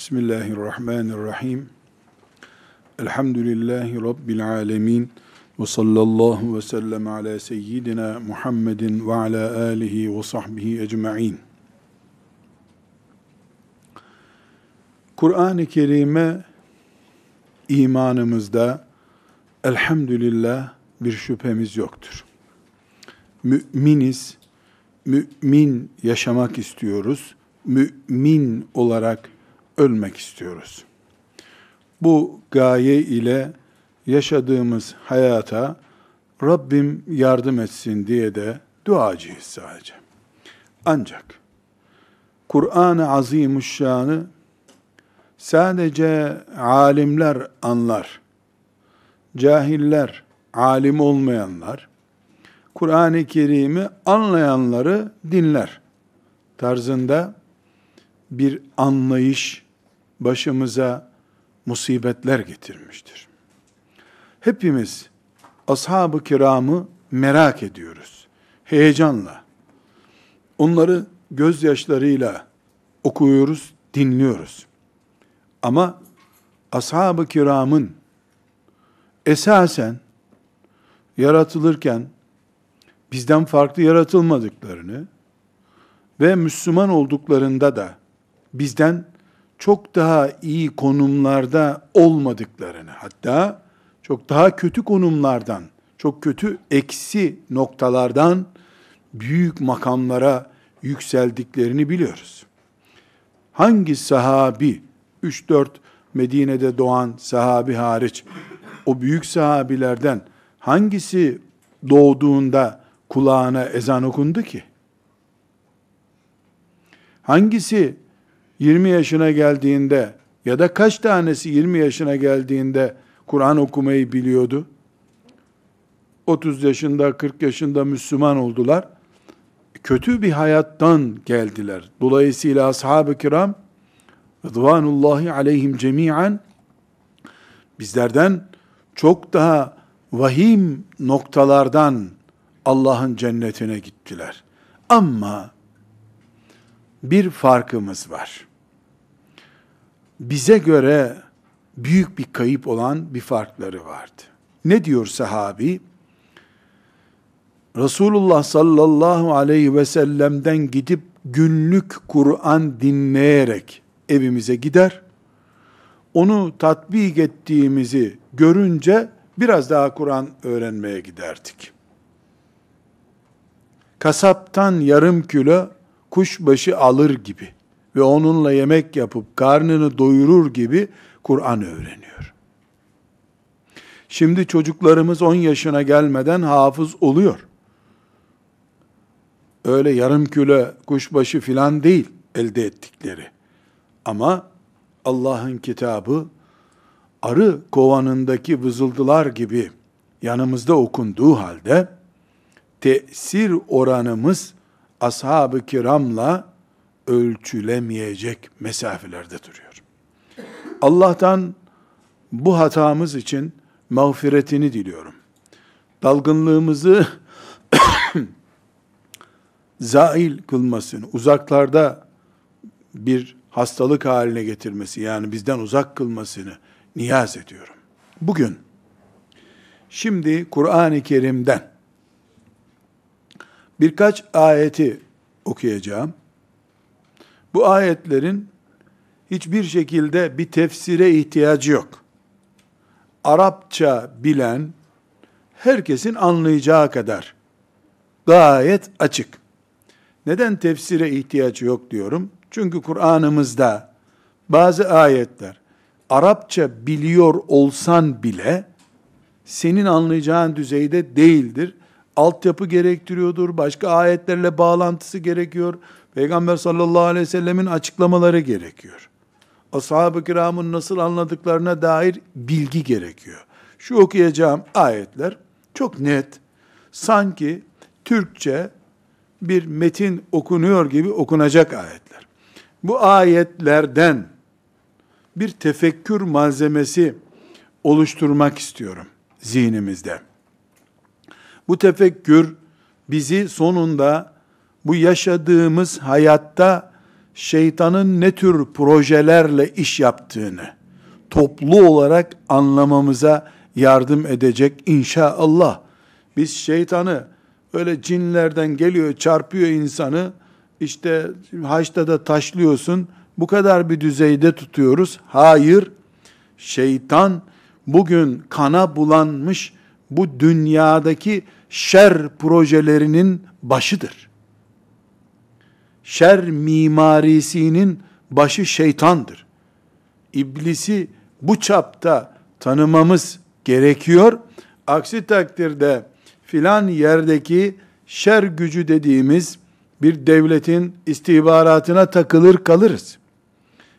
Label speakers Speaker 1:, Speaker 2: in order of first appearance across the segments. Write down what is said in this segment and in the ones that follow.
Speaker 1: Bismillahirrahmanirrahim. Elhamdülillahi Rabbil alemin. Ve sallallahu ve sellem ala seyyidina Muhammedin ve ala alihi ve sahbihi ecma'in. Kur'an-ı Kerim'e imanımızda elhamdülillah bir şüphemiz yoktur. Müminiz, mümin yaşamak istiyoruz. Mümin olarak ölmek istiyoruz. Bu gaye ile yaşadığımız hayata Rabbim yardım etsin diye de duacıyız sadece. Ancak Kur'an-ı Azimuşşan'ı sadece alimler anlar. Cahiller, alim olmayanlar, Kur'an-ı Kerim'i anlayanları dinler tarzında bir anlayış başımıza musibetler getirmiştir. Hepimiz ashab-ı kiramı merak ediyoruz. Heyecanla. Onları gözyaşlarıyla okuyoruz, dinliyoruz. Ama ashab-ı kiramın esasen yaratılırken bizden farklı yaratılmadıklarını ve Müslüman olduklarında da bizden çok daha iyi konumlarda olmadıklarını, hatta çok daha kötü konumlardan, çok kötü eksi noktalardan büyük makamlara yükseldiklerini biliyoruz. Hangi sahabi, 3-4 Medine'de doğan sahabi hariç, o büyük sahabilerden hangisi doğduğunda kulağına ezan okundu ki? Hangisi 20 yaşına geldiğinde ya da kaç tanesi 20 yaşına geldiğinde Kur'an okumayı biliyordu? 30 yaşında, 40 yaşında Müslüman oldular. Kötü bir hayattan geldiler. Dolayısıyla ashab-ı kiram Rıdvanullahi aleyhim cemiyen bizlerden çok daha vahim noktalardan Allah'ın cennetine gittiler. Ama bir farkımız var bize göre büyük bir kayıp olan bir farkları vardı. Ne diyor sahabi? Resulullah sallallahu aleyhi ve sellem'den gidip günlük Kur'an dinleyerek evimize gider. Onu tatbik ettiğimizi görünce biraz daha Kur'an öğrenmeye giderdik. Kasaptan yarım kilo kuşbaşı alır gibi ve onunla yemek yapıp karnını doyurur gibi Kur'an öğreniyor. Şimdi çocuklarımız 10 yaşına gelmeden hafız oluyor. Öyle yarım kilo kuşbaşı filan değil elde ettikleri. Ama Allah'ın kitabı arı kovanındaki vızıldılar gibi yanımızda okunduğu halde tesir oranımız ashab-ı kiramla ölçülemeyecek mesafelerde duruyor. Allah'tan bu hatamız için mağfiretini diliyorum. Dalgınlığımızı zail kılmasını, uzaklarda bir hastalık haline getirmesi, yani bizden uzak kılmasını niyaz ediyorum. Bugün, şimdi Kur'an-ı Kerim'den birkaç ayeti okuyacağım. Bu ayetlerin hiçbir şekilde bir tefsire ihtiyacı yok. Arapça bilen herkesin anlayacağı kadar gayet açık. Neden tefsire ihtiyacı yok diyorum? Çünkü Kur'an'ımızda bazı ayetler Arapça biliyor olsan bile senin anlayacağın düzeyde değildir. Altyapı gerektiriyordur, başka ayetlerle bağlantısı gerekiyor. Peygamber sallallahu aleyhi ve sellemin açıklamaları gerekiyor. Ashab-ı kiramın nasıl anladıklarına dair bilgi gerekiyor. Şu okuyacağım ayetler çok net. Sanki Türkçe bir metin okunuyor gibi okunacak ayetler. Bu ayetlerden bir tefekkür malzemesi oluşturmak istiyorum zihnimizde. Bu tefekkür bizi sonunda bu yaşadığımız hayatta şeytanın ne tür projelerle iş yaptığını toplu olarak anlamamıza yardım edecek inşallah. Biz şeytanı öyle cinlerden geliyor çarpıyor insanı işte haçta da taşlıyorsun bu kadar bir düzeyde tutuyoruz. Hayır şeytan bugün kana bulanmış bu dünyadaki şer projelerinin başıdır. Şer mimarisinin başı şeytandır. İblisi bu çapta tanımamız gerekiyor. Aksi takdirde filan yerdeki şer gücü dediğimiz bir devletin istihbaratına takılır kalırız.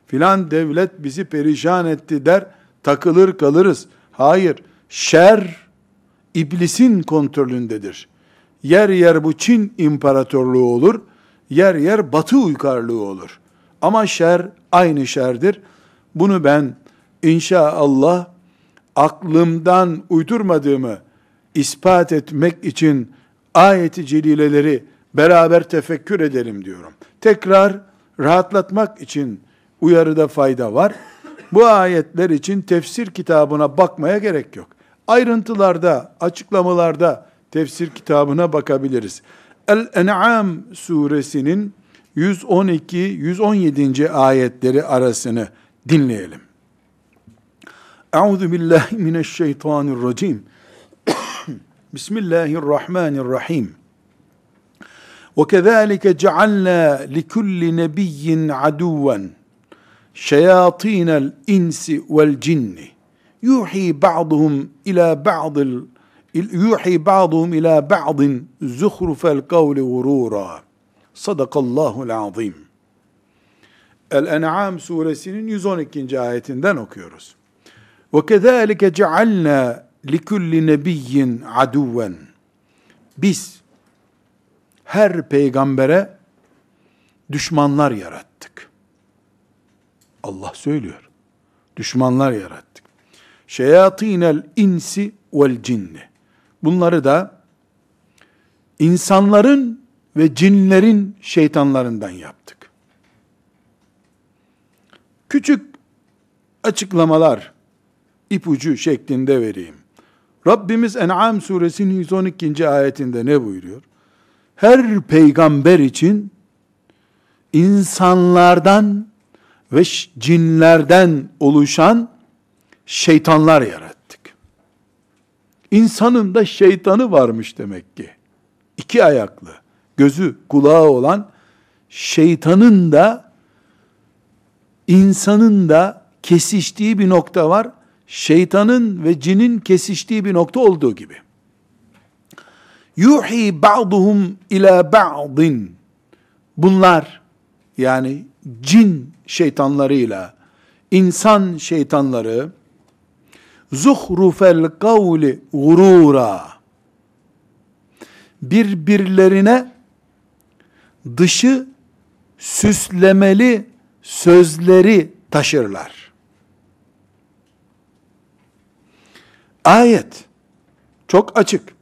Speaker 1: Filan devlet bizi perişan etti der, takılır kalırız. Hayır, şer iblisin kontrolündedir. Yer yer bu Çin imparatorluğu olur, yer yer batı uygarlığı olur. Ama şer aynı şerdir. Bunu ben inşallah aklımdan uydurmadığımı ispat etmek için ayeti celileleri beraber tefekkür edelim diyorum. Tekrar rahatlatmak için uyarıda fayda var. Bu ayetler için tefsir kitabına bakmaya gerek yok. Ayrıntılarda, açıklamalarda tefsir kitabına bakabiliriz. El-En'am suresinin 112-117. ayetleri arasını dinleyelim. Euzu billahi mineşşeytanirracim. Bismillahirrahmanirrahim. وكذلك جعلنا لكل نبي عدوا شياطين الانس والجن يوحي بعضهم الى بعض yuhi ba'duhum ila ba'din zuhrufel kavli gurura. Sadakallahul azim. El-En'am suresinin 112. ayetinden okuyoruz. Ve kezalike cealna likulli nebiyyin aduven. Biz her peygambere düşmanlar yarattık. Allah söylüyor. Düşmanlar yarattık. Şeyatinel insi vel cinni. Bunları da insanların ve cinlerin şeytanlarından yaptık. Küçük açıklamalar, ipucu şeklinde vereyim. Rabbimiz En'am suresinin 112. ayetinde ne buyuruyor? Her peygamber için insanlardan ve cinlerden oluşan şeytanlar yarattık. İnsanın da şeytanı varmış demek ki. İki ayaklı, gözü kulağı olan şeytanın da insanın da kesiştiği bir nokta var. Şeytanın ve cinin kesiştiği bir nokta olduğu gibi. Yuhi ba'duhum ila ba'din. Bunlar yani cin şeytanlarıyla insan şeytanları zuhrufel kavli gurura birbirlerine dışı süslemeli sözleri taşırlar. Ayet çok açık.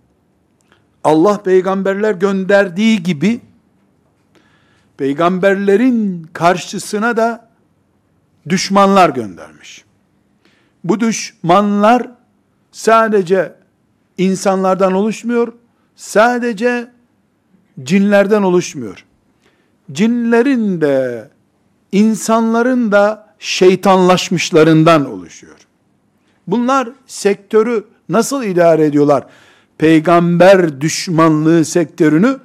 Speaker 1: Allah peygamberler gönderdiği gibi peygamberlerin karşısına da düşmanlar göndermiş. Bu düşmanlar sadece insanlardan oluşmuyor, sadece cinlerden oluşmuyor. Cinlerin de insanların da şeytanlaşmışlarından oluşuyor. Bunlar sektörü nasıl idare ediyorlar? Peygamber düşmanlığı sektörünü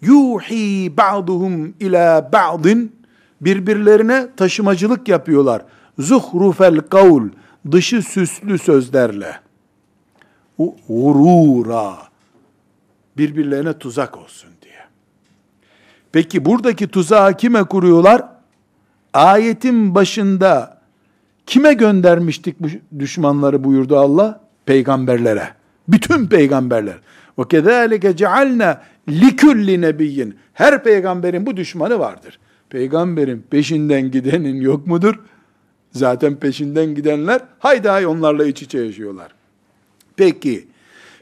Speaker 1: yuhi ba'duhum ila ba'din birbirlerine taşımacılık yapıyorlar. Zuhrufel kavl dışı süslü sözlerle. Gurura birbirlerine tuzak olsun diye. Peki buradaki tuzağı kime kuruyorlar? Ayetin başında kime göndermiştik bu düşmanları buyurdu Allah? Peygamberlere. Bütün peygamberler. Ve kezalike cealna likulli nebiyyin. Her peygamberin bu düşmanı vardır. Peygamberin peşinden gidenin yok mudur? Zaten peşinden gidenler haydi hay onlarla iç içe yaşıyorlar. Peki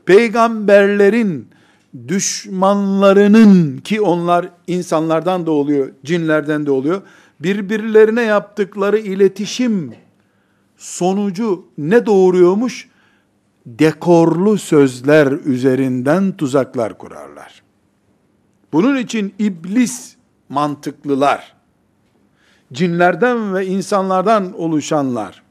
Speaker 1: peygamberlerin düşmanlarının ki onlar insanlardan da oluyor, cinlerden de oluyor. birbirlerine yaptıkları iletişim sonucu ne doğuruyormuş? Dekorlu sözler üzerinden tuzaklar kurarlar. Bunun için iblis mantıklılar, cinlerden ve insanlardan oluşanlar,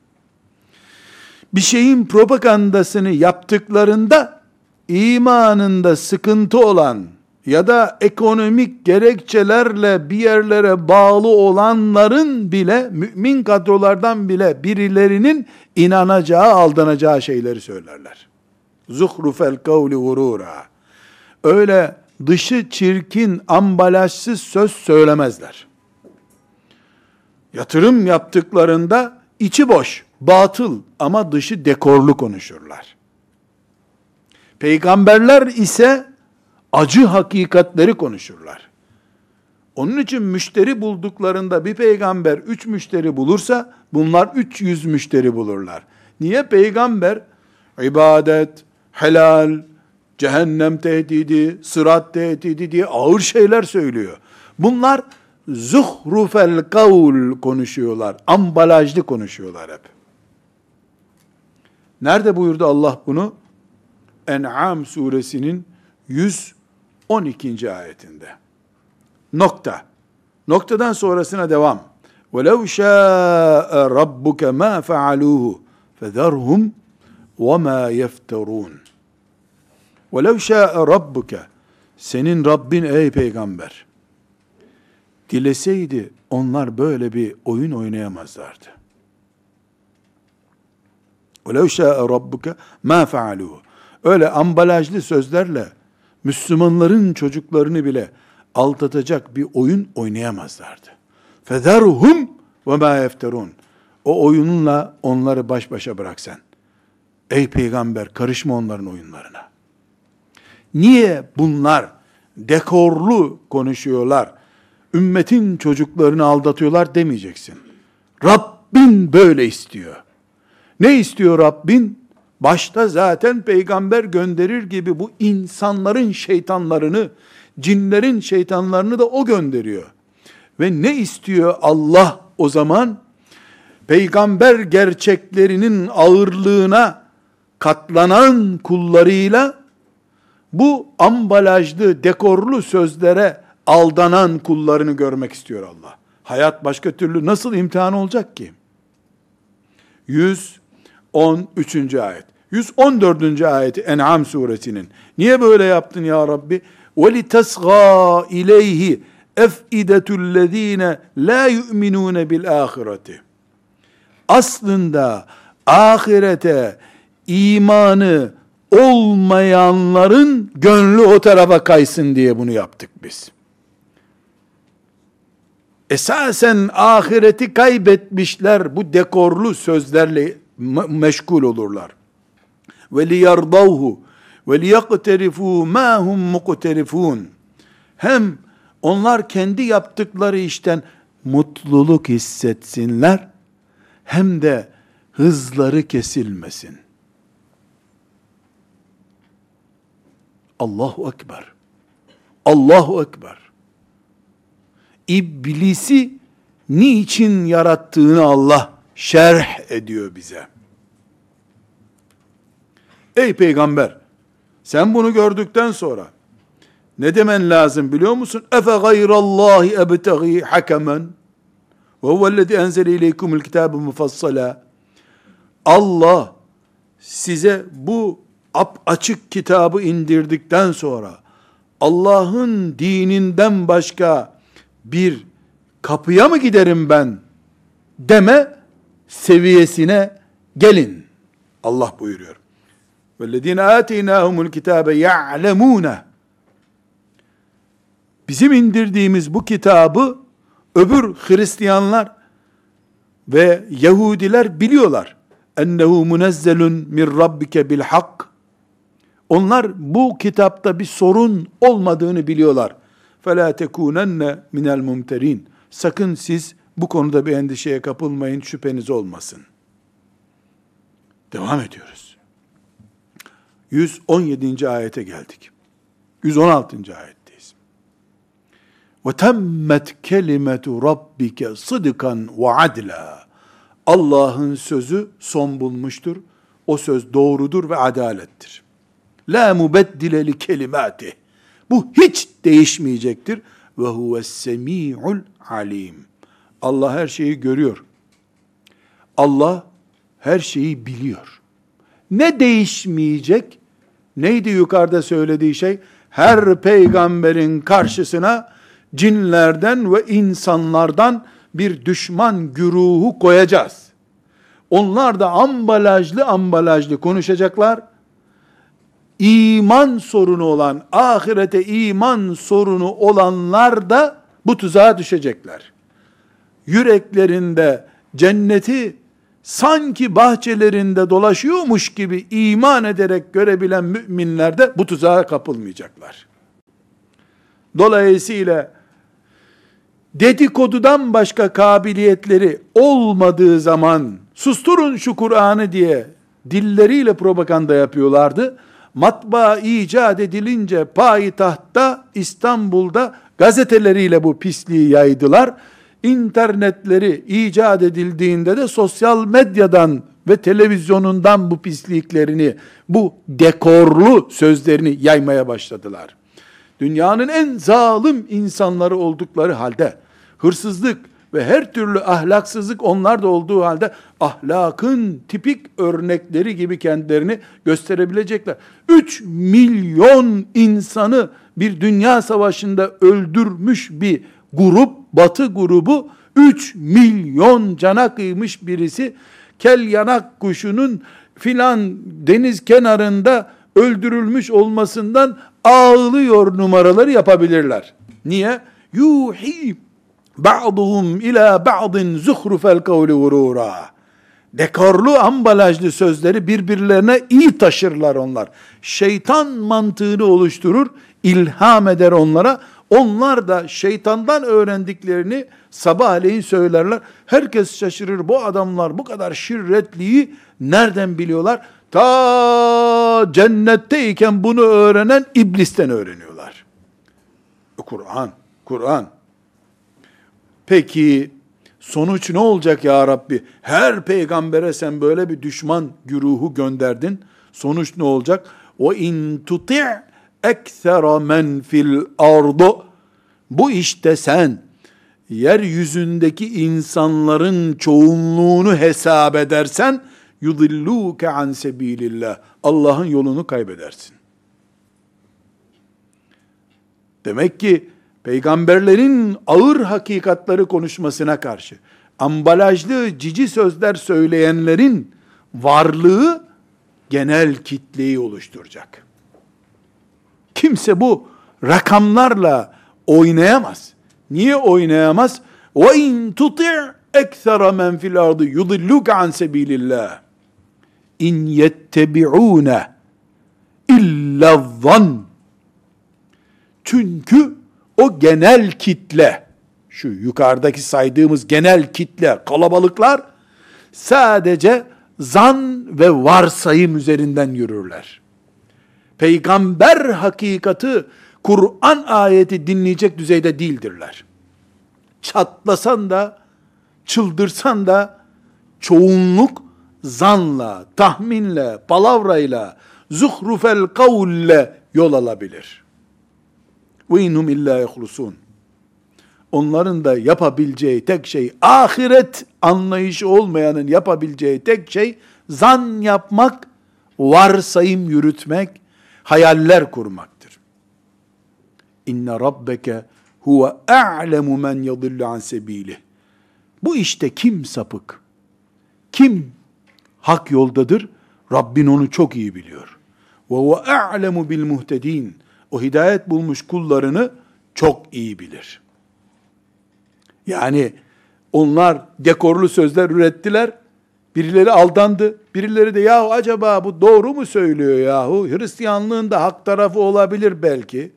Speaker 1: bir şeyin propagandasını yaptıklarında imanında sıkıntı olan ya da ekonomik gerekçelerle bir yerlere bağlı olanların bile mümin kadrolardan bile birilerinin inanacağı, aldanacağı şeyleri söylerler. Zuhrufel kavli gurura. Öyle dışı çirkin, ambalajsız söz söylemezler. Yatırım yaptıklarında içi boş, batıl ama dışı dekorlu konuşurlar. Peygamberler ise acı hakikatleri konuşurlar. Onun için müşteri bulduklarında bir peygamber üç müşteri bulursa bunlar 300 müşteri bulurlar. Niye peygamber ibadet, helal, cehennem tehdidi, sırat tehdidi diye ağır şeyler söylüyor. Bunlar zuhrufel kavl konuşuyorlar. Ambalajlı konuşuyorlar hep. Nerede buyurdu Allah bunu? En'am suresinin 112. ayetinde. Nokta. Noktadan sonrasına devam. وَلَوْ شَاءَ رَبُّكَ مَا فَعَلُوهُ فَذَرْهُمْ وَمَا يَفْتَرُونَ وَلَوْ شَاءَ رَبُّكَ Senin Rabbin ey peygamber dileseydi onlar böyle bir oyun oynayamazlardı. وَلَوْ شَاءَ رَبُّكَ مَا فَعَلُوهُ Öyle ambalajlı sözlerle Müslümanların çocuklarını bile aldatacak bir oyun oynayamazlardı. فَذَرْهُمْ وَمَا يَفْتَرُونَ O oyununla onları baş başa bırak sen. Ey peygamber karışma onların oyunlarına. Niye bunlar dekorlu konuşuyorlar? Ümmetin çocuklarını aldatıyorlar demeyeceksin. Rabbin böyle istiyor. Ne istiyor Rabbin? Başta zaten peygamber gönderir gibi bu insanların şeytanlarını, cinlerin şeytanlarını da o gönderiyor. Ve ne istiyor Allah o zaman? Peygamber gerçeklerinin ağırlığına katlanan kullarıyla bu ambalajlı, dekorlu sözlere aldanan kullarını görmek istiyor Allah. Hayat başka türlü nasıl imtihan olacak ki? 113. ayet. 114. ayeti En'am suresinin. Niye böyle yaptın ya Rabbi? وَلِتَسْغَى اِلَيْهِ اَفْئِدَةُ الَّذ۪ينَ لَا يُؤْمِنُونَ بِالْآخِرَةِ Aslında ahirete imanı olmayanların gönlü o tarafa kaysın diye bunu yaptık biz. Esasen ahireti kaybetmişler bu dekorlu sözlerle meşgul olurlar ve liyardavhu ve liyaqterifu ma hum muqterifun. Hem onlar kendi yaptıkları işten mutluluk hissetsinler hem de hızları kesilmesin. Allahu Ekber. Allahu Ekber. İblisi niçin yarattığını Allah şerh ediyor bize. Ey peygamber sen bunu gördükten sonra ne demen lazım biliyor musun? Efe gayrallahi ebtegi hakemen ve huvellezî enzele ileykumul kitâbe mufassala Allah size bu açık kitabı indirdikten sonra Allah'ın dininden başka bir kapıya mı giderim ben deme seviyesine gelin. Allah buyuruyor. وَالَّذ۪ينَ آتَيْنَاهُمُ الْكِتَابَ يَعْلَمُونَ Bizim indirdiğimiz bu kitabı öbür Hristiyanlar ve Yahudiler biliyorlar. Ennehu munezzelun min rabbike bil hak. Onlar bu kitapta bir sorun olmadığını biliyorlar. فَلَا تَكُونَنَّ مِنَ الْمُمْتَرِينَ Sakın siz bu konuda bir endişeye kapılmayın, şüpheniz olmasın. Devam ediyoruz. 117. ayete geldik. 116. ayetteyiz. Ve temmet kelimetu rabbike sıdıkan ve adla. Allah'ın sözü son bulmuştur. O söz doğrudur ve adalettir. La mubeddile li kelimati. Bu hiç değişmeyecektir. Ve huves semi'ul alim. Allah her şeyi görüyor. Allah her şeyi biliyor. Ne değişmeyecek? Neydi yukarıda söylediği şey? Her peygamberin karşısına cinlerden ve insanlardan bir düşman güruhu koyacağız. Onlar da ambalajlı ambalajlı konuşacaklar. İman sorunu olan, ahirete iman sorunu olanlar da bu tuzağa düşecekler. Yüreklerinde cenneti sanki bahçelerinde dolaşıyormuş gibi iman ederek görebilen müminler de bu tuzağa kapılmayacaklar. Dolayısıyla dedikodudan başka kabiliyetleri olmadığı zaman susturun şu Kur'an'ı diye dilleriyle propaganda yapıyorlardı. Matbaa icat edilince payitahtta İstanbul'da gazeteleriyle bu pisliği yaydılar. İnternetleri icat edildiğinde de sosyal medyadan ve televizyonundan bu pisliklerini, bu dekorlu sözlerini yaymaya başladılar. Dünyanın en zalim insanları oldukları halde hırsızlık ve her türlü ahlaksızlık onlar da olduğu halde ahlakın tipik örnekleri gibi kendilerini gösterebilecekler. 3 milyon insanı bir dünya savaşında öldürmüş bir grup, batı grubu 3 milyon cana kıymış birisi kel yanak kuşunun filan deniz kenarında öldürülmüş olmasından ağlıyor numaraları yapabilirler. Niye? Yuhi ba'duhum ila ba'din zuhrufel kavli vurura. Dekorlu ambalajlı sözleri birbirlerine iyi taşırlar onlar. Şeytan mantığını oluşturur, ilham eder onlara. Onlar da şeytandan öğrendiklerini sabahleyin söylerler. Herkes şaşırır. Bu adamlar bu kadar şirretliği nereden biliyorlar? Ta cennetteyken bunu öğrenen iblisten öğreniyorlar. Kur'an, Kur'an. Peki sonuç ne olacak ya Rabbi? Her peygambere sen böyle bir düşman güruhu gönderdin. Sonuç ne olacak? O in tuti' eksera men fil ardu. Bu işte sen yeryüzündeki insanların çoğunluğunu hesap edersen yudilluke an sebilillah. Allah'ın yolunu kaybedersin. Demek ki peygamberlerin ağır hakikatları konuşmasına karşı ambalajlı cici sözler söyleyenlerin varlığı genel kitleyi oluşturacak. Kimse bu rakamlarla oynayamaz. Niye oynayamaz? Ve in tuti' eksera men fil ardı yudilluke an sebilillah. İn yettebi'une illa zan. Çünkü o genel kitle, şu yukarıdaki saydığımız genel kitle, kalabalıklar sadece zan ve varsayım üzerinden yürürler. Peygamber hakikati Kur'an ayeti dinleyecek düzeyde değildirler. Çatlasan da, çıldırsan da çoğunluk zanla, tahminle, palavrayla, zuhrufel kavlle yol alabilir. Ve inhum illa yehlusun. Onların da yapabileceği tek şey, ahiret anlayışı olmayanın yapabileceği tek şey, zan yapmak, varsayım yürütmek, hayaller kurmaktır. İnne rabbeke huve a'lemu men yadillu an sebilih. Bu işte kim sapık, kim hak yoldadır, Rabbin onu çok iyi biliyor. Ve huve a'lemu bil muhtedin. O hidayet bulmuş kullarını çok iyi bilir. Yani onlar dekorlu sözler ürettiler. Birileri aldandı. Birileri de yahu acaba bu doğru mu söylüyor yahu? Hristiyanlığın da hak tarafı olabilir belki.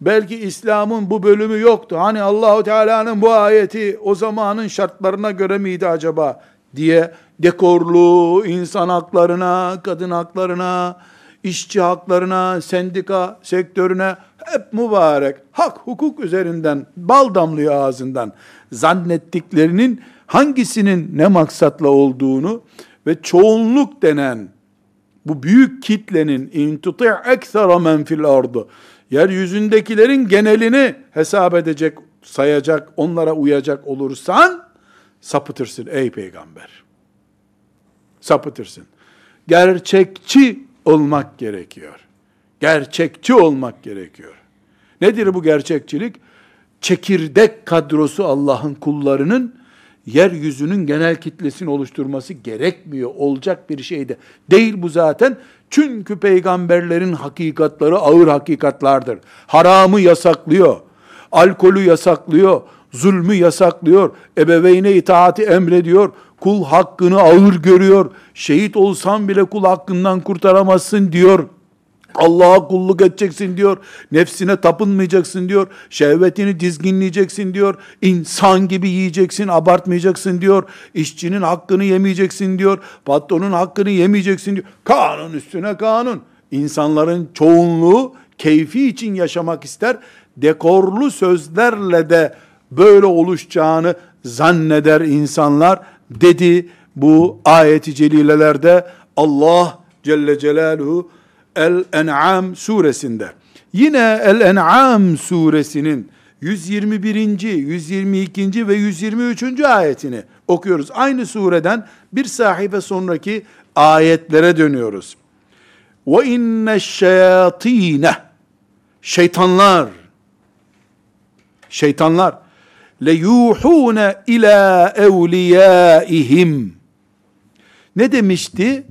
Speaker 1: Belki İslam'ın bu bölümü yoktu. Hani Allahu Teala'nın bu ayeti o zamanın şartlarına göre miydi acaba diye dekorlu insan haklarına, kadın haklarına, işçi haklarına, sendika sektörüne hep mübarek, hak hukuk üzerinden bal damlıyor ağzından zannettiklerinin hangisinin ne maksatla olduğunu ve çoğunluk denen bu büyük kitlenin in tuti' eksera men fil ardı yeryüzündekilerin genelini hesap edecek, sayacak, onlara uyacak olursan sapıtırsın ey peygamber. Sapıtırsın. Gerçekçi olmak gerekiyor. Gerçekçi olmak gerekiyor. Nedir bu gerçekçilik? Çekirdek kadrosu Allah'ın kullarının yeryüzünün genel kitlesini oluşturması gerekmiyor. Olacak bir şey de değil bu zaten. Çünkü peygamberlerin hakikatları ağır hakikatlardır. Haramı yasaklıyor. Alkolü yasaklıyor. Zulmü yasaklıyor. Ebeveyne itaati emrediyor. Kul hakkını ağır görüyor. Şehit olsan bile kul hakkından kurtaramazsın diyor. Allah'a kulluk edeceksin diyor. Nefsine tapınmayacaksın diyor. Şehvetini dizginleyeceksin diyor. İnsan gibi yiyeceksin, abartmayacaksın diyor. İşçinin hakkını yemeyeceksin diyor. Patronun hakkını yemeyeceksin diyor. Kanun üstüne kanun. İnsanların çoğunluğu keyfi için yaşamak ister. Dekorlu sözlerle de böyle oluşacağını zanneder insanlar dedi bu ayeti celilelerde Allah Celle Celaluhu El-En'am suresinde. Yine El-En'am suresinin 121. 122. ve 123. ayetini okuyoruz. Aynı sureden bir sahibe sonraki ayetlere dönüyoruz. Ve inne şeyatine şeytanlar şeytanlar le ila evliyaihim ne demişti?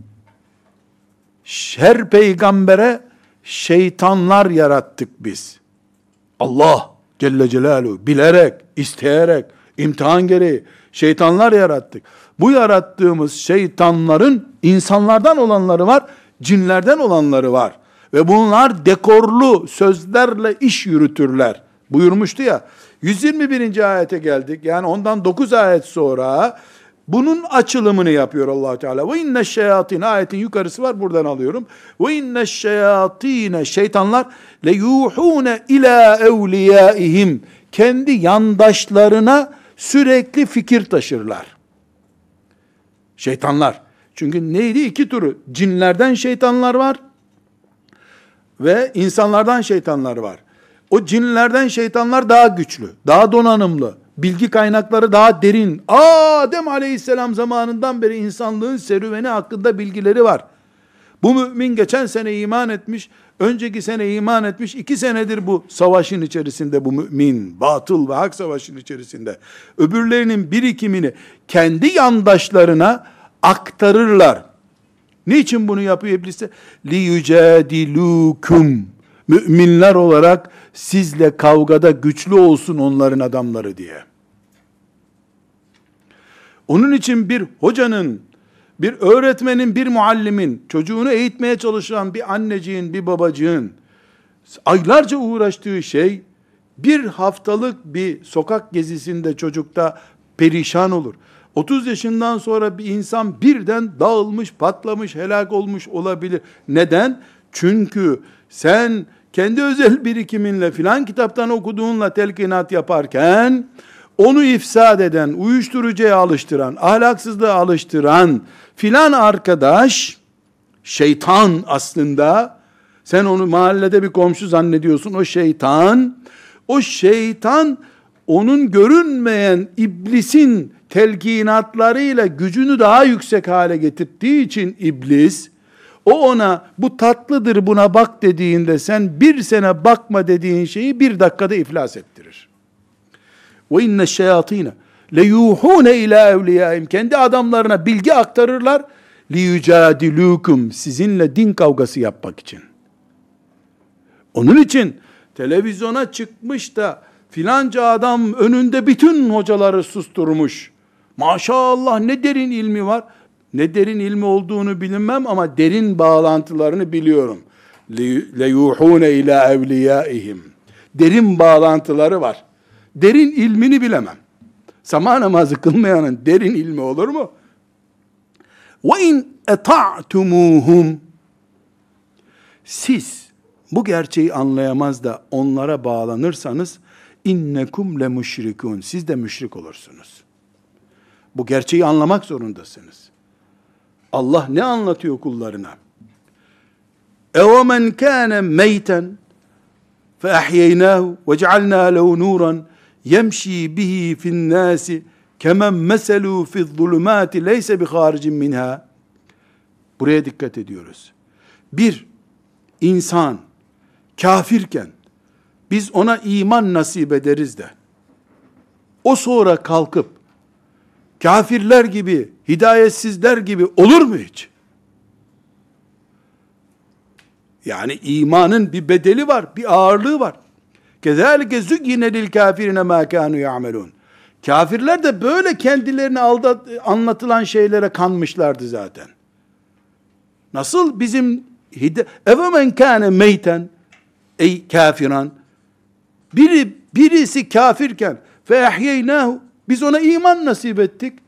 Speaker 1: her peygambere şeytanlar yarattık biz. Allah Celle Celaluhu bilerek, isteyerek, imtihan gereği şeytanlar yarattık. Bu yarattığımız şeytanların insanlardan olanları var, cinlerden olanları var. Ve bunlar dekorlu sözlerle iş yürütürler. Buyurmuştu ya. 121. ayete geldik. Yani ondan 9 ayet sonra bunun açılımını yapıyor allah Teala. Ve inne şeyatin ayetin yukarısı var buradan alıyorum. Ve inne şeyatine şeytanlar le yuhune ila evliyaihim kendi yandaşlarına sürekli fikir taşırlar. Şeytanlar. Çünkü neydi? iki turu. Cinlerden şeytanlar var ve insanlardan şeytanlar var. O cinlerden şeytanlar daha güçlü, daha donanımlı, bilgi kaynakları daha derin. Adem aleyhisselam zamanından beri insanlığın serüveni hakkında bilgileri var. Bu mümin geçen sene iman etmiş, önceki sene iman etmiş, iki senedir bu savaşın içerisinde bu mümin, batıl ve hak savaşın içerisinde. Öbürlerinin birikimini kendi yandaşlarına aktarırlar. Niçin bunu yapıyor iblis? Li yücadilukum. Müminler olarak sizle kavgada güçlü olsun onların adamları diye. Onun için bir hocanın, bir öğretmenin, bir muallimin, çocuğunu eğitmeye çalışan bir anneciğin, bir babacığın aylarca uğraştığı şey bir haftalık bir sokak gezisinde çocukta perişan olur. 30 yaşından sonra bir insan birden dağılmış, patlamış, helak olmuş olabilir. Neden? Çünkü sen kendi özel birikiminle filan kitaptan okuduğunla telkinat yaparken onu ifsad eden, uyuşturucuya alıştıran, ahlaksızlığa alıştıran filan arkadaş şeytan aslında sen onu mahallede bir komşu zannediyorsun o şeytan o şeytan onun görünmeyen iblisin telkinatlarıyla gücünü daha yüksek hale getirdiği için iblis o ona bu tatlıdır buna bak dediğinde sen bir sene bakma dediğin şeyi bir dakikada iflas ettirir. Ve inne şeyatine le yuhune ila evliyaim kendi adamlarına bilgi aktarırlar li yücadilukum sizinle din kavgası yapmak için. Onun için televizyona çıkmış da filanca adam önünde bütün hocaları susturmuş. Maşallah ne derin ilmi var. Ne derin ilmi olduğunu bilinmem ama derin bağlantılarını biliyorum. لَيُوحُونَ ila evliyaihim. Derin bağlantıları var. Derin ilmini bilemem. Sama namazı kılmayanın derin ilmi olur mu? وَاِنْ اَطَعْتُمُوهُمْ Siz bu gerçeği anlayamaz da onlara bağlanırsanız innekum le müşrikun. Siz de müşrik olursunuz. Bu gerçeği anlamak zorundasınız. Allah ne anlatıyor kullarına? اَوَمَنْ كَانَ مَيْتًا فَاَحْيَيْنَاهُ وَجَعَلْنَا لَهُ نُورًا يَمْشِي بِهِ فِي النَّاسِ كَمَنْ مَسَلُوا فِي الظُّلُمَاتِ لَيْسَ بِخَارِجٍ مِنْهَا Buraya dikkat ediyoruz. Bir, insan kafirken biz ona iman nasip ederiz de o sonra kalkıp kafirler gibi, hidayetsizler gibi olur mu hiç? Yani imanın bir bedeli var, bir ağırlığı var. Kezalike züyyine lil kafirine ma kanu ya'melun. Kafirler de böyle kendilerini aldat anlatılan şeylere kanmışlardı zaten. Nasıl bizim hide men kâne meyten ey kafiran biri birisi kafirken fe ehyeynâhu biz ona iman nasip ettik.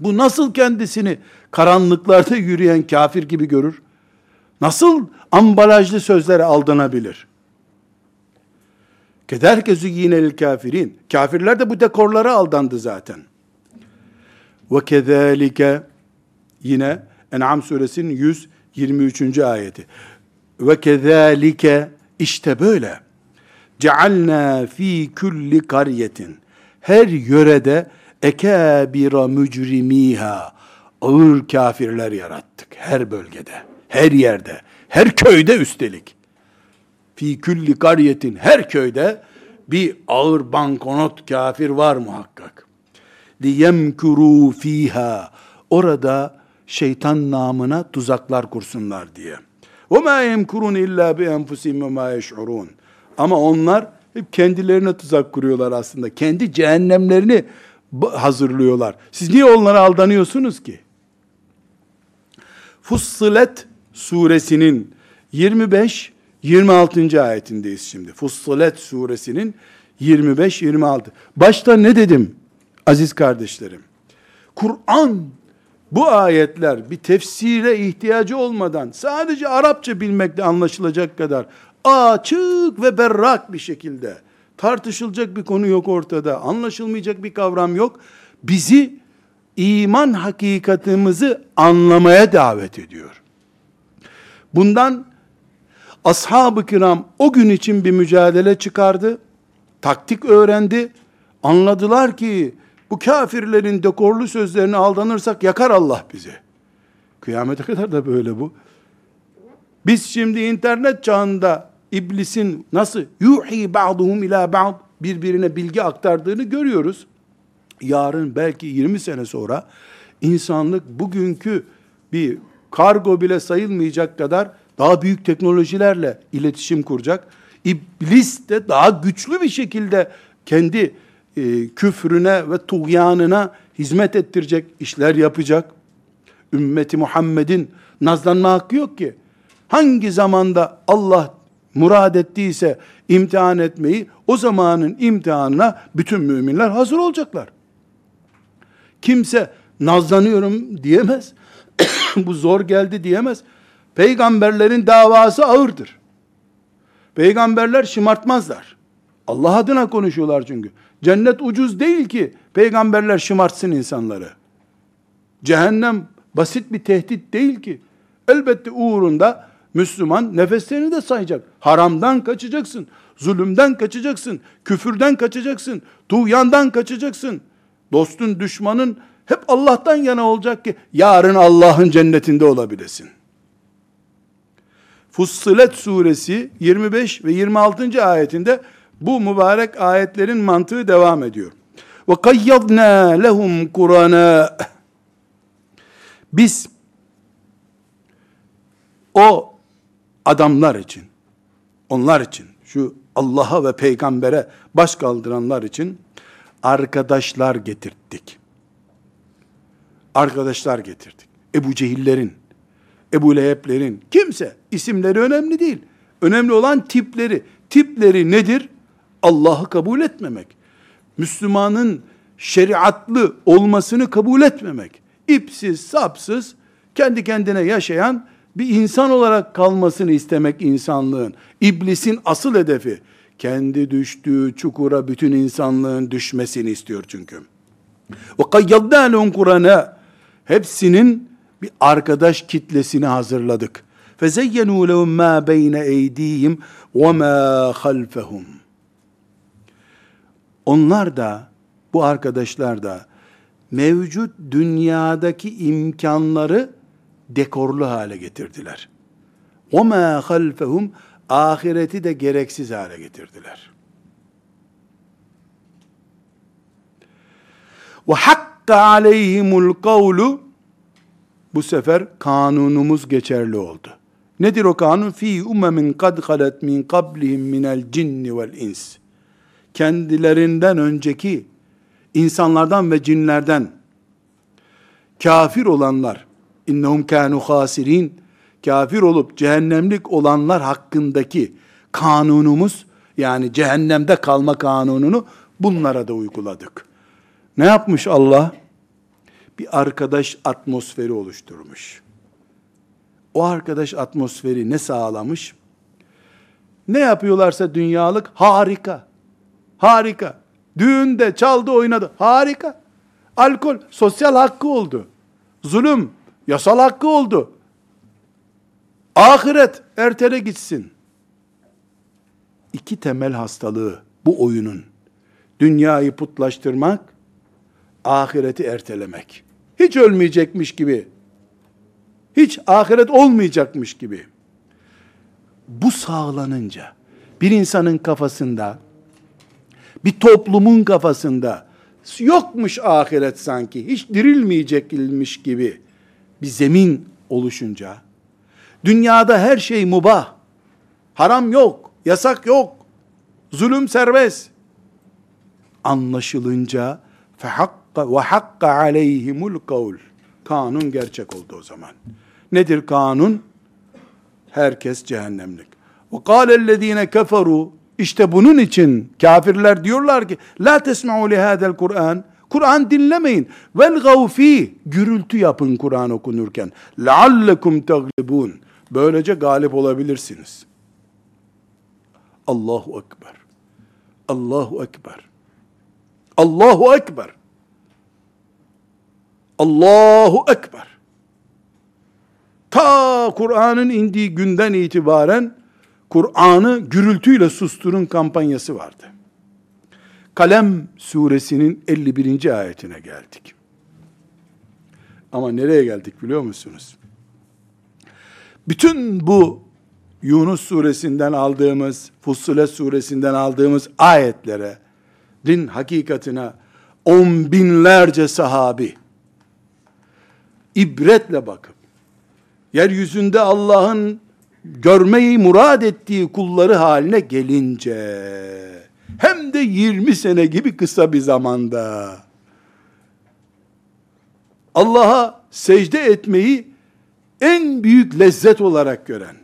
Speaker 1: Bu nasıl kendisini karanlıklarda yürüyen kafir gibi görür? Nasıl ambalajlı sözlere aldanabilir? Kederke züyyinel kafirin. Kafirler de bu dekorlara aldandı zaten. Ve kezalike yine En'am suresinin 123. ayeti. Ve kezalike işte böyle. Cealna fi kulli karyetin her yörede ekebira mücrimiha ağır kafirler yarattık her bölgede, her yerde, her köyde üstelik. Fi külli kariyetin her köyde bir ağır bankonot kafir var muhakkak. Liyemkuru fiha orada şeytan namına tuzaklar kursunlar diye. Ve ma yemkurun illa bi enfusihim ve ma. Ama onlar hep kendilerine tuzak kuruyorlar aslında. Kendi cehennemlerini hazırlıyorlar. Siz niye onlara aldanıyorsunuz ki? Fussilet suresinin 25 26. ayetindeyiz şimdi. Fussilet suresinin 25 26. Başta ne dedim aziz kardeşlerim? Kur'an bu ayetler bir tefsire ihtiyacı olmadan sadece Arapça bilmekle anlaşılacak kadar açık ve berrak bir şekilde tartışılacak bir konu yok ortada. Anlaşılmayacak bir kavram yok. Bizi iman hakikatimizi anlamaya davet ediyor. Bundan ashab-ı kiram o gün için bir mücadele çıkardı. Taktik öğrendi. Anladılar ki bu kafirlerin dekorlu sözlerine aldanırsak yakar Allah bizi. Kıyamete kadar da böyle bu. Biz şimdi internet çağında iblisin nasıl yuhi ba'duhum ila ba'd birbirine bilgi aktardığını görüyoruz. Yarın belki 20 sene sonra insanlık bugünkü bir kargo bile sayılmayacak kadar daha büyük teknolojilerle iletişim kuracak. İblis de daha güçlü bir şekilde kendi e, küfrüne ve tuğyanına hizmet ettirecek işler yapacak. Ümmeti Muhammed'in nazlanma hakkı yok ki. Hangi zamanda Allah murad ettiyse imtihan etmeyi, o zamanın imtihanına bütün müminler hazır olacaklar. Kimse nazlanıyorum diyemez. Bu zor geldi diyemez. Peygamberlerin davası ağırdır. Peygamberler şımartmazlar. Allah adına konuşuyorlar çünkü. Cennet ucuz değil ki peygamberler şımartsın insanları. Cehennem basit bir tehdit değil ki. Elbette uğrunda Müslüman nefeslerini de sayacak. Haramdan kaçacaksın. Zulümden kaçacaksın. Küfürden kaçacaksın. Tuğyandan kaçacaksın. Dostun, düşmanın hep Allah'tan yana olacak ki yarın Allah'ın cennetinde olabilesin. Fussilet suresi 25 ve 26. ayetinde bu mübarek ayetlerin mantığı devam ediyor. Ve kayyadna lehum Kur'ana biz o adamlar için onlar için şu Allah'a ve peygambere baş kaldıranlar için arkadaşlar getirttik. Arkadaşlar getirdik. Ebu Cehillerin, Ebu Leheb'lerin, kimse, isimleri önemli değil. Önemli olan tipleri. Tipleri nedir? Allah'ı kabul etmemek. Müslümanın şeriatlı olmasını kabul etmemek. İpsiz, sapsız, kendi kendine yaşayan bir insan olarak kalmasını istemek insanlığın. İblisin asıl hedefi kendi düştüğü çukura bütün insanlığın düşmesini istiyor çünkü. Ve kayyadna lehum Kur'an'a hepsinin bir arkadaş kitlesini hazırladık. Fezeyyenu lehum ma beyne eydihim ve ma halfehum. Onlar da bu arkadaşlar da mevcut dünyadaki imkanları dekorlu hale getirdiler. O ma halfehum ahireti de gereksiz hale getirdiler. Ve hakka aleyhimul kavlu bu sefer kanunumuz geçerli oldu. Nedir o kanun? Fi umemin kad halet min kablihim minel cinni vel ins. Kendilerinden önceki insanlardan ve cinlerden kafir olanlar innehum kanu hasirin kafir olup cehennemlik olanlar hakkındaki kanunumuz yani cehennemde kalma kanununu bunlara da uyguladık. Ne yapmış Allah? Bir arkadaş atmosferi oluşturmuş. O arkadaş atmosferi ne sağlamış? Ne yapıyorlarsa dünyalık harika. Harika. Düğünde çaldı oynadı. Harika. Alkol sosyal hakkı oldu. Zulüm yasal hakkı oldu. Ahiret ertele gitsin. İki temel hastalığı bu oyunun. Dünyayı putlaştırmak, ahireti ertelemek. Hiç ölmeyecekmiş gibi. Hiç ahiret olmayacakmış gibi. Bu sağlanınca bir insanın kafasında bir toplumun kafasında yokmuş ahiret sanki, hiç dirilmeyecekmiş gibi bir zemin oluşunca, dünyada her şey mubah, haram yok, yasak yok, zulüm serbest, anlaşılınca ve hakka aleyhimul kavl. Kanun gerçek oldu o zaman. Nedir kanun? Herkes cehennemlik. Ve kâlellezîne keferû işte bunun için kafirler diyorlar ki la tesma'u li hadal Kur'an Kur'an dinlemeyin. Vel gavfi gürültü yapın Kur'an okunurken. Leallekum taglibun. Böylece galip olabilirsiniz. Allahu ekber. Allahu ekber. Allahu ekber. Allahu ekber. Ta Kur'an'ın indiği günden itibaren Kur'an'ı gürültüyle susturun kampanyası vardı. Kalem suresinin 51. ayetine geldik. Ama nereye geldik biliyor musunuz? Bütün bu Yunus suresinden aldığımız, Fussilet suresinden aldığımız ayetlere, din hakikatine on binlerce sahabi ibretle bakıp, yeryüzünde Allah'ın görmeyi murad ettiği kulları haline gelince hem de 20 sene gibi kısa bir zamanda Allah'a secde etmeyi en büyük lezzet olarak gören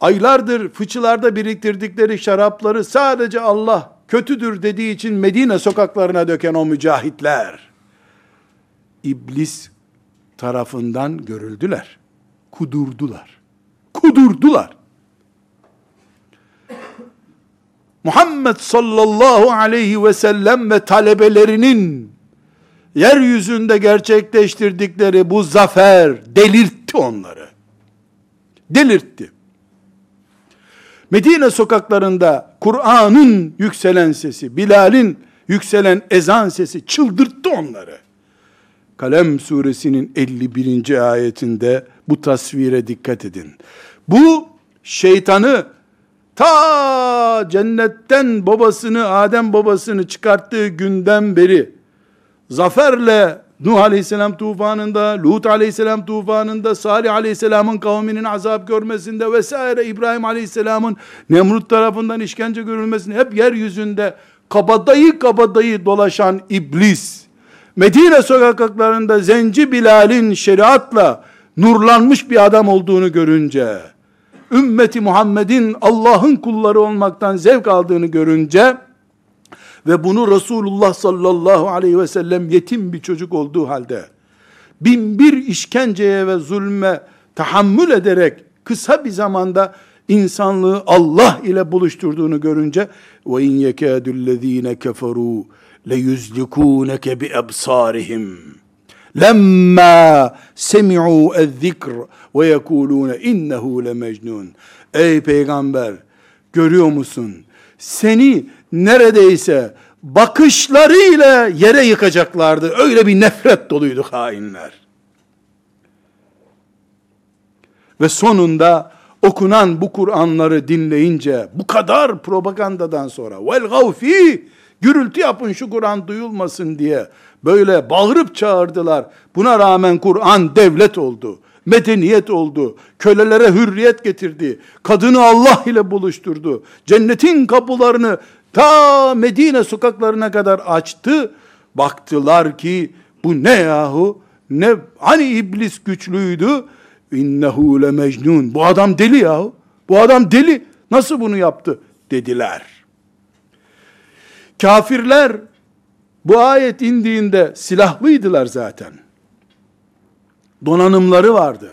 Speaker 1: aylardır fıçılarda biriktirdikleri şarapları sadece Allah kötüdür dediği için Medine sokaklarına döken o mücahitler iblis tarafından görüldüler kudurdular. Kudurdular. Muhammed sallallahu aleyhi ve sellem ve talebelerinin yeryüzünde gerçekleştirdikleri bu zafer delirtti onları. Delirtti. Medine sokaklarında Kur'an'ın yükselen sesi, Bilal'in yükselen ezan sesi çıldırttı onları. Kalem suresinin 51. ayetinde bu tasvire dikkat edin. Bu şeytanı ta cennetten babasını, Adem babasını çıkarttığı günden beri zaferle Nuh aleyhisselam tufanında, Lut aleyhisselam tufanında, Salih aleyhisselamın kavminin azap görmesinde vesaire İbrahim aleyhisselamın Nemrut tarafından işkence görülmesinde hep yeryüzünde kabadayı kabadayı dolaşan iblis Medine sokaklarında Zenci Bilal'in şeriatla nurlanmış bir adam olduğunu görünce, ümmeti Muhammed'in Allah'ın kulları olmaktan zevk aldığını görünce ve bunu Resulullah sallallahu aleyhi ve sellem yetim bir çocuk olduğu halde bin bir işkenceye ve zulme tahammül ederek kısa bir zamanda insanlığı Allah ile buluşturduğunu görünce ve in yekâdullezîne keferû leyuzlikuneke bi ebsârihim lemma semi'u ez-zikr ve yekulûne innehu lemecnun. Ey peygamber görüyor musun? Seni neredeyse bakışlarıyla yere yıkacaklardı. Öyle bir nefret doluydu hainler. Ve sonunda okunan bu Kur'anları dinleyince bu kadar propagandadan sonra vel gavfi gürültü yapın şu Kur'an duyulmasın diye böyle bağırıp çağırdılar. Buna rağmen Kur'an devlet oldu. Medeniyet oldu. Kölelere hürriyet getirdi. Kadını Allah ile buluşturdu. Cennetin kapılarını ta Medine sokaklarına kadar açtı. Baktılar ki bu ne yahu? Ne hani iblis güçlüydü? İnnehu le mecnun. Bu adam deli yahu. Bu adam deli. Nasıl bunu yaptı? Dediler. Kafirler bu ayet indiğinde silahlıydılar zaten. Donanımları vardı.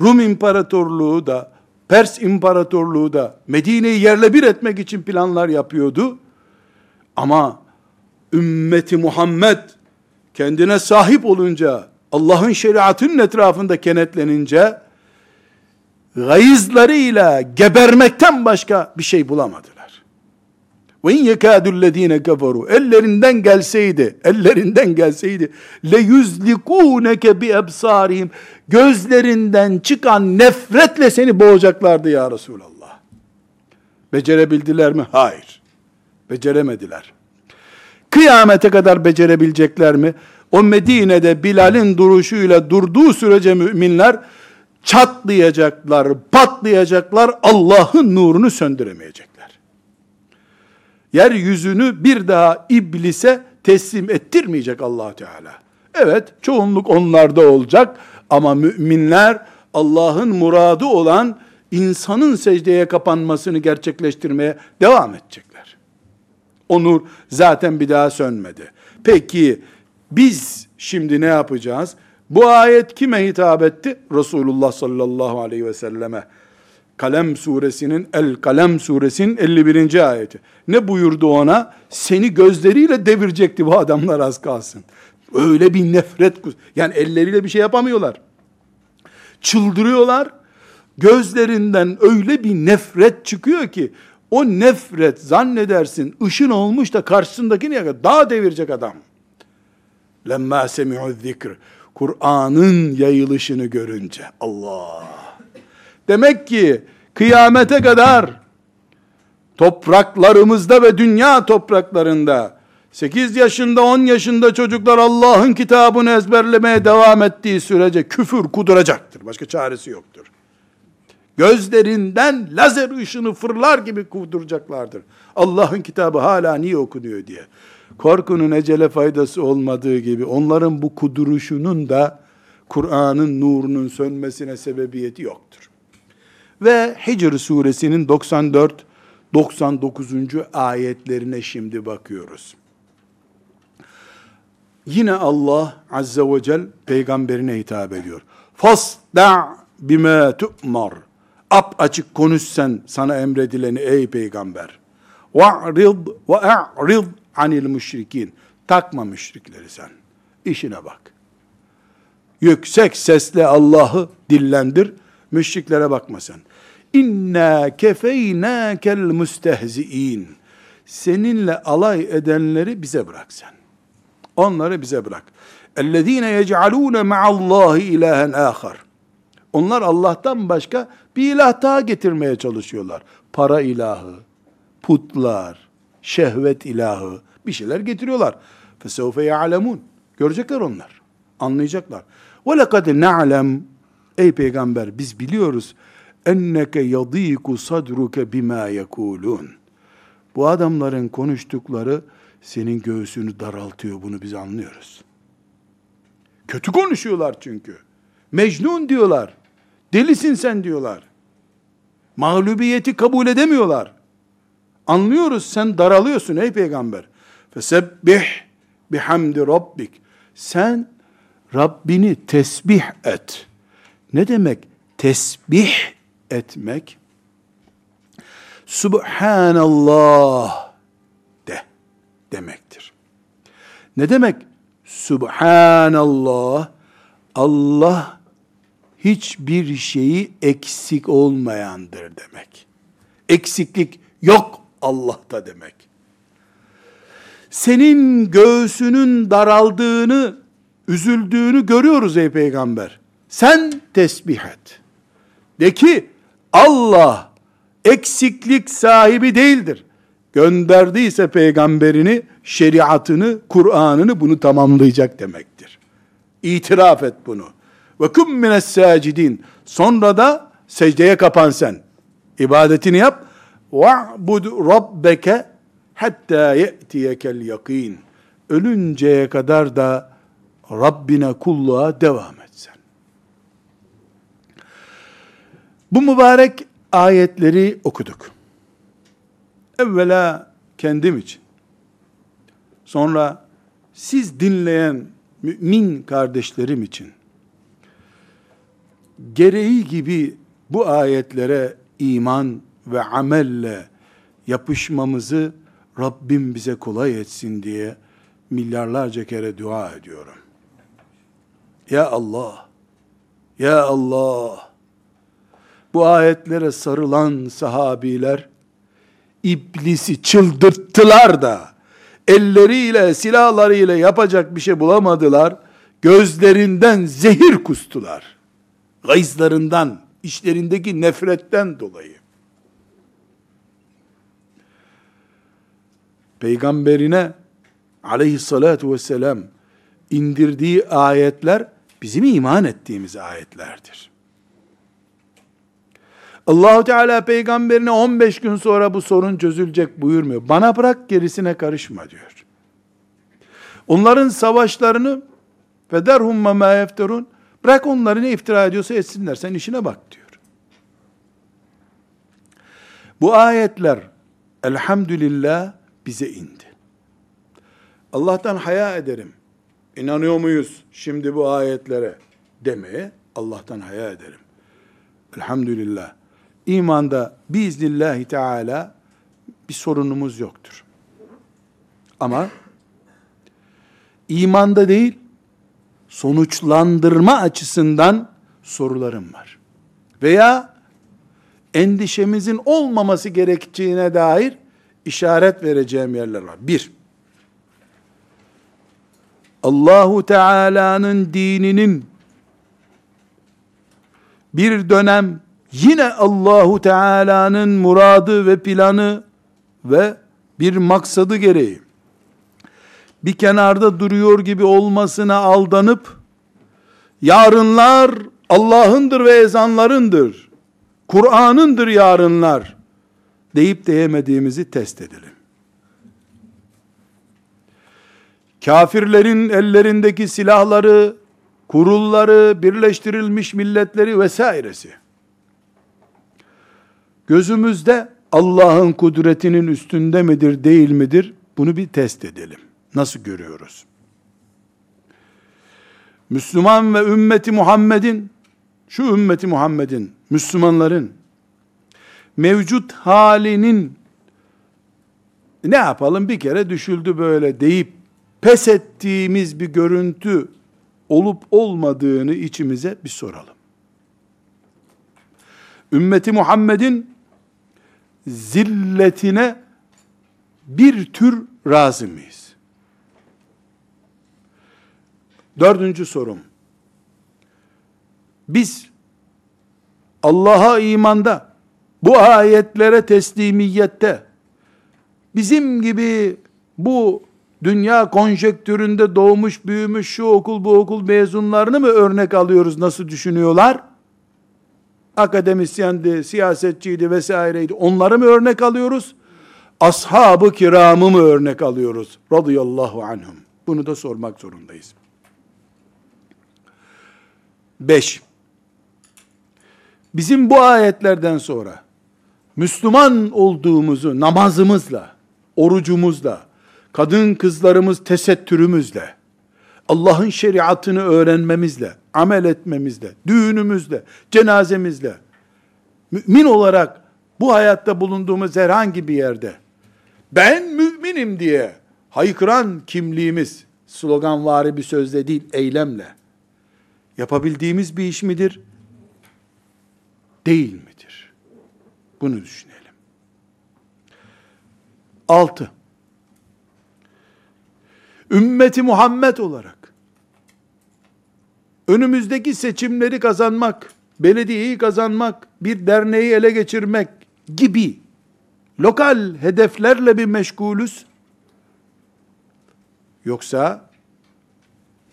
Speaker 1: Rum İmparatorluğu da, Pers İmparatorluğu da Medine'yi yerle bir etmek için planlar yapıyordu. Ama ümmeti Muhammed kendine sahip olunca, Allah'ın şeriatının etrafında kenetlenince, gayızlarıyla gebermekten başka bir şey bulamadılar. Ve in yekâdullezîne keferû ellerinden gelseydi, ellerinden gelseydi le yüzlikûneke bi ebsârihim gözlerinden çıkan nefretle seni boğacaklardı ya Resulallah. Becerebildiler mi? Hayır. Beceremediler. Kıyamete kadar becerebilecekler mi? O Medine'de Bilal'in duruşuyla durduğu sürece müminler çatlayacaklar, patlayacaklar, Allah'ın nurunu söndüremeyecekler. Yeryüzünü bir daha iblise teslim ettirmeyecek allah Teala. Evet, çoğunluk onlarda olacak ama müminler Allah'ın muradı olan insanın secdeye kapanmasını gerçekleştirmeye devam edecekler. O nur zaten bir daha sönmedi. Peki biz şimdi ne yapacağız? Bu ayet kime hitap etti? Resulullah sallallahu aleyhi ve selleme. Kalem suresinin El Kalem suresinin 51. ayeti. Ne buyurdu ona? Seni gözleriyle devirecekti bu adamlar az kalsın. Öyle bir nefret. Yani elleriyle bir şey yapamıyorlar. Çıldırıyorlar. Gözlerinden öyle bir nefret çıkıyor ki o nefret zannedersin ışın olmuş da karşısındaki niye daha devirecek adam. Lemma semi'u zikr. Kur'an'ın yayılışını görünce Allah. Demek ki kıyamete kadar topraklarımızda ve dünya topraklarında 8 yaşında 10 yaşında çocuklar Allah'ın kitabını ezberlemeye devam ettiği sürece küfür kuduracaktır. Başka çaresi yoktur. Gözlerinden lazer ışını fırlar gibi kuduracaklardır. Allah'ın kitabı hala niye okunuyor diye. Korkunun ecele faydası olmadığı gibi onların bu kuduruşunun da Kur'an'ın nurunun sönmesine sebebiyeti yoktur. Ve Hicr suresinin 94 99. ayetlerine şimdi bakıyoruz. Yine Allah azze ve cel peygamberine hitap ediyor. Fasda bime tu'mar. Ap açık konuş sen sana emredileni ey peygamber. Ve'rid ve a'rid anil müşrikin. Takma müşrikleri sen. İşine bak. Yüksek sesle Allah'ı dillendir. Müşriklere bakma sen. İnna kefeynâkel müstehzi'in. Seninle alay edenleri bize bırak sen. Onları bize bırak. اَلَّذ۪ينَ يَجْعَلُونَ مَعَ اللّٰهِ اِلَٰهًا آخَرٍ Onlar Allah'tan başka bir ilah daha getirmeye çalışıyorlar. Para ilahı, putlar, şehvet ilahı, bir şeyler getiriyorlar. فَسَوْفَ يَعْلَمُونَ Görecekler onlar. Anlayacaklar. وَلَقَدْ نَعْلَمْ Ey peygamber biz biliyoruz enneke yadiku sadruke bima yekulun. Bu adamların konuştukları senin göğsünü daraltıyor bunu biz anlıyoruz. Kötü konuşuyorlar çünkü. Mecnun diyorlar. Delisin sen diyorlar. Mağlubiyeti kabul edemiyorlar. Anlıyoruz sen daralıyorsun ey peygamber. Fesebbih bihamdi rabbik. Sen Rabbini tesbih et. Ne demek tesbih etmek? Subhanallah de demektir. Ne demek Subhanallah? Allah hiçbir şeyi eksik olmayandır demek. Eksiklik yok Allah'ta demek. Senin göğsünün daraldığını, üzüldüğünü görüyoruz ey peygamber. Sen tesbih et. De ki Allah eksiklik sahibi değildir. Gönderdiyse peygamberini, şeriatını, Kur'an'ını bunu tamamlayacak demektir. İtiraf et bunu. Ve kum mines sacidin. Sonra da secdeye kapan sen. İbadetini yap. Ve'bud rabbeke hatta ye'tiyekel yakin. Ölünceye kadar da Rabbine kulluğa devam et sen. Bu mübarek ayetleri okuduk. Evvela kendim için. Sonra siz dinleyen mümin kardeşlerim için gereği gibi bu ayetlere iman ve amelle yapışmamızı Rabbim bize kolay etsin diye milyarlarca kere dua ediyorum. Ya Allah, Ya Allah, bu ayetlere sarılan sahabiler, iblisi çıldırttılar da, elleriyle, silahlarıyla yapacak bir şey bulamadılar, gözlerinden zehir kustular. Gayızlarından, işlerindeki nefretten dolayı. Peygamberine aleyhissalatu vesselam indirdiği ayetler bizim iman ettiğimiz ayetlerdir. Allahu Teala peygamberine 15 gün sonra bu sorun çözülecek buyurmuyor. Bana bırak gerisine karışma diyor. Onların savaşlarını federhum ma yefterun bırak onları ne iftira ediyorsa etsinler sen işine bak diyor. Bu ayetler elhamdülillah bize indi. Allah'tan haya ederim. İnanıyor muyuz şimdi bu ayetlere demeye Allah'tan haya ederim. Elhamdülillah. İmanda biiznillahü teala bir sorunumuz yoktur. Ama imanda değil, sonuçlandırma açısından sorularım var. Veya endişemizin olmaması gerektiğine dair işaret vereceğim yerler var. Bir, Allahu Teala'nın dininin bir dönem yine Allahu Teala'nın muradı ve planı ve bir maksadı gereği bir kenarda duruyor gibi olmasına aldanıp yarınlar Allah'ındır ve ezanlarındır. Kur'an'ındır yarınlar deyip deyemediğimizi test edelim. Kafirlerin ellerindeki silahları, kurulları, birleştirilmiş milletleri vesairesi. Gözümüzde Allah'ın kudretinin üstünde midir, değil midir? Bunu bir test edelim. Nasıl görüyoruz? Müslüman ve ümmeti Muhammed'in, şu ümmeti Muhammed'in, Müslümanların mevcut halinin ne yapalım bir kere düşüldü böyle deyip pes ettiğimiz bir görüntü olup olmadığını içimize bir soralım. Ümmeti Muhammed'in zilletine bir tür razı mıyız? Dördüncü sorum. Biz Allah'a imanda, bu ayetlere teslimiyette, bizim gibi bu dünya konjektüründe doğmuş, büyümüş şu okul bu okul mezunlarını mı örnek alıyoruz nasıl düşünüyorlar? Akademisyendi, siyasetçiydi vesaireydi. Onları mı örnek alıyoruz? Ashab-ı kiramı mı örnek alıyoruz? Radıyallahu anhum. Bunu da sormak zorundayız. Beş. Bizim bu ayetlerden sonra Müslüman olduğumuzu namazımızla, orucumuzla, kadın kızlarımız tesettürümüzle, Allah'ın şeriatını öğrenmemizle, amel etmemizle, düğünümüzle, cenazemizle, mümin olarak bu hayatta bulunduğumuz herhangi bir yerde ben müminim diye haykıran kimliğimiz sloganvari bir sözle değil eylemle yapabildiğimiz bir iş midir? Değil midir? Bunu düşünelim. Altı. Ümmeti Muhammed olarak önümüzdeki seçimleri kazanmak, belediyeyi kazanmak, bir derneği ele geçirmek gibi lokal hedeflerle bir meşgulüz. Yoksa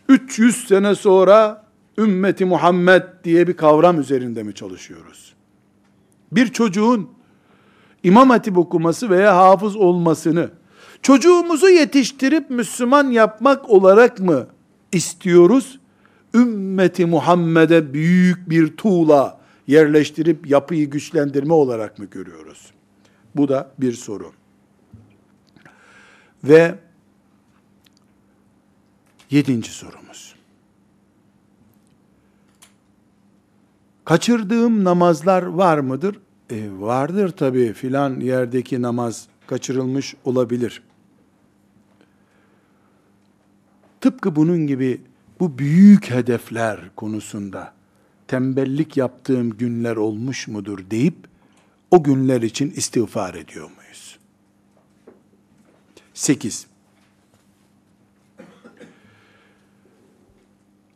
Speaker 1: 300 sene sonra ümmeti Muhammed diye bir kavram üzerinde mi çalışıyoruz? Bir çocuğun imam hatip okuması veya hafız olmasını çocuğumuzu yetiştirip Müslüman yapmak olarak mı istiyoruz? Ümmeti Muhammed'e büyük bir tuğla yerleştirip yapıyı güçlendirme olarak mı görüyoruz? Bu da bir soru. Ve yedinci sorumuz. Kaçırdığım namazlar var mıdır? E, vardır tabii filan yerdeki namaz kaçırılmış olabilir. Tıpkı bunun gibi bu büyük hedefler konusunda tembellik yaptığım günler olmuş mudur deyip o günler için istiğfar ediyor muyuz? 8.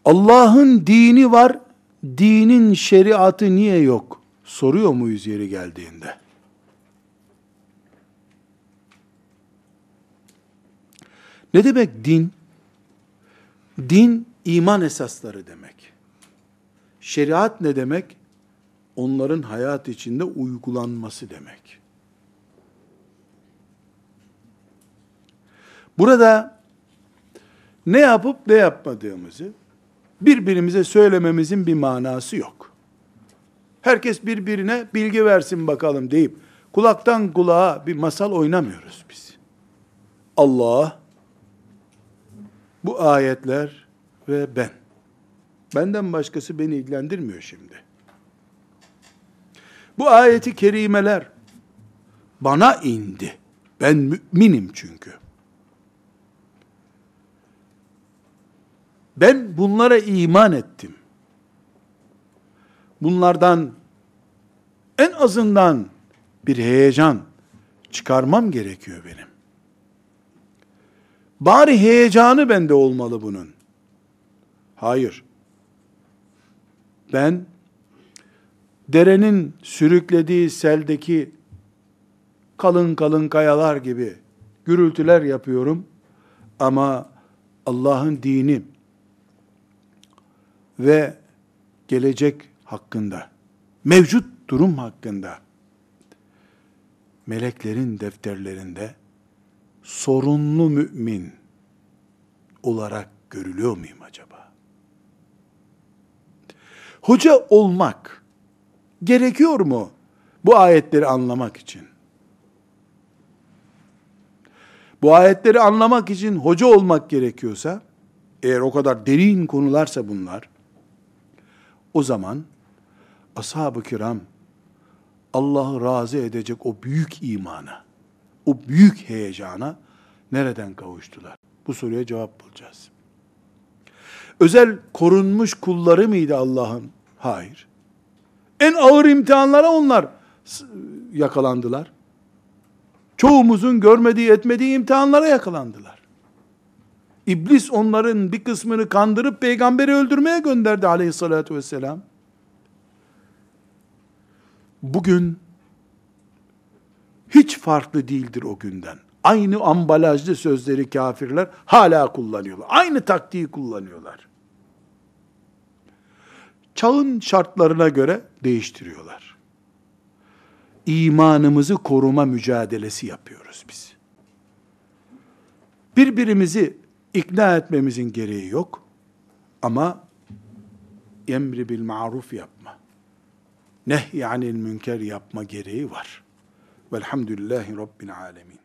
Speaker 1: Allah'ın dini var, dinin şeriatı niye yok? Soruyor muyuz yeri geldiğinde? Ne demek din? Din iman esasları demek. Şeriat ne demek? Onların hayat içinde uygulanması demek. Burada ne yapıp ne yapmadığımızı birbirimize söylememizin bir manası yok. Herkes birbirine bilgi versin bakalım deyip kulaktan kulağa bir masal oynamıyoruz biz. Allah bu ayetler ve ben. Benden başkası beni ilgilendirmiyor şimdi. Bu ayeti kerimeler bana indi. Ben müminim çünkü. Ben bunlara iman ettim. Bunlardan en azından bir heyecan çıkarmam gerekiyor benim. Bari heyecanı bende olmalı bunun. Hayır. Ben derenin sürüklediği seldeki kalın kalın kayalar gibi gürültüler yapıyorum ama Allah'ın dini ve gelecek hakkında, mevcut durum hakkında meleklerin defterlerinde sorunlu mümin olarak görülüyor muyum acaba? Hoca olmak gerekiyor mu bu ayetleri anlamak için? Bu ayetleri anlamak için hoca olmak gerekiyorsa, eğer o kadar derin konularsa bunlar, o zaman ashab-ı kiram Allah'ı razı edecek o büyük imana, o büyük heyecana nereden kavuştular? Bu soruya cevap bulacağız. Özel korunmuş kulları mıydı Allah'ın? Hayır. En ağır imtihanlara onlar yakalandılar. Çoğumuzun görmediği etmediği imtihanlara yakalandılar. İblis onların bir kısmını kandırıp peygamberi öldürmeye gönderdi aleyhissalatü vesselam. Bugün hiç farklı değildir o günden. Aynı ambalajlı sözleri kafirler hala kullanıyorlar. Aynı taktiği kullanıyorlar. Çağın şartlarına göre değiştiriyorlar. İmanımızı koruma mücadelesi yapıyoruz biz. Birbirimizi ikna etmemizin gereği yok. Ama emri bil maruf yapma. Nehy anil münker yapma gereği var. Velhamdülillahi Rabbil alemin.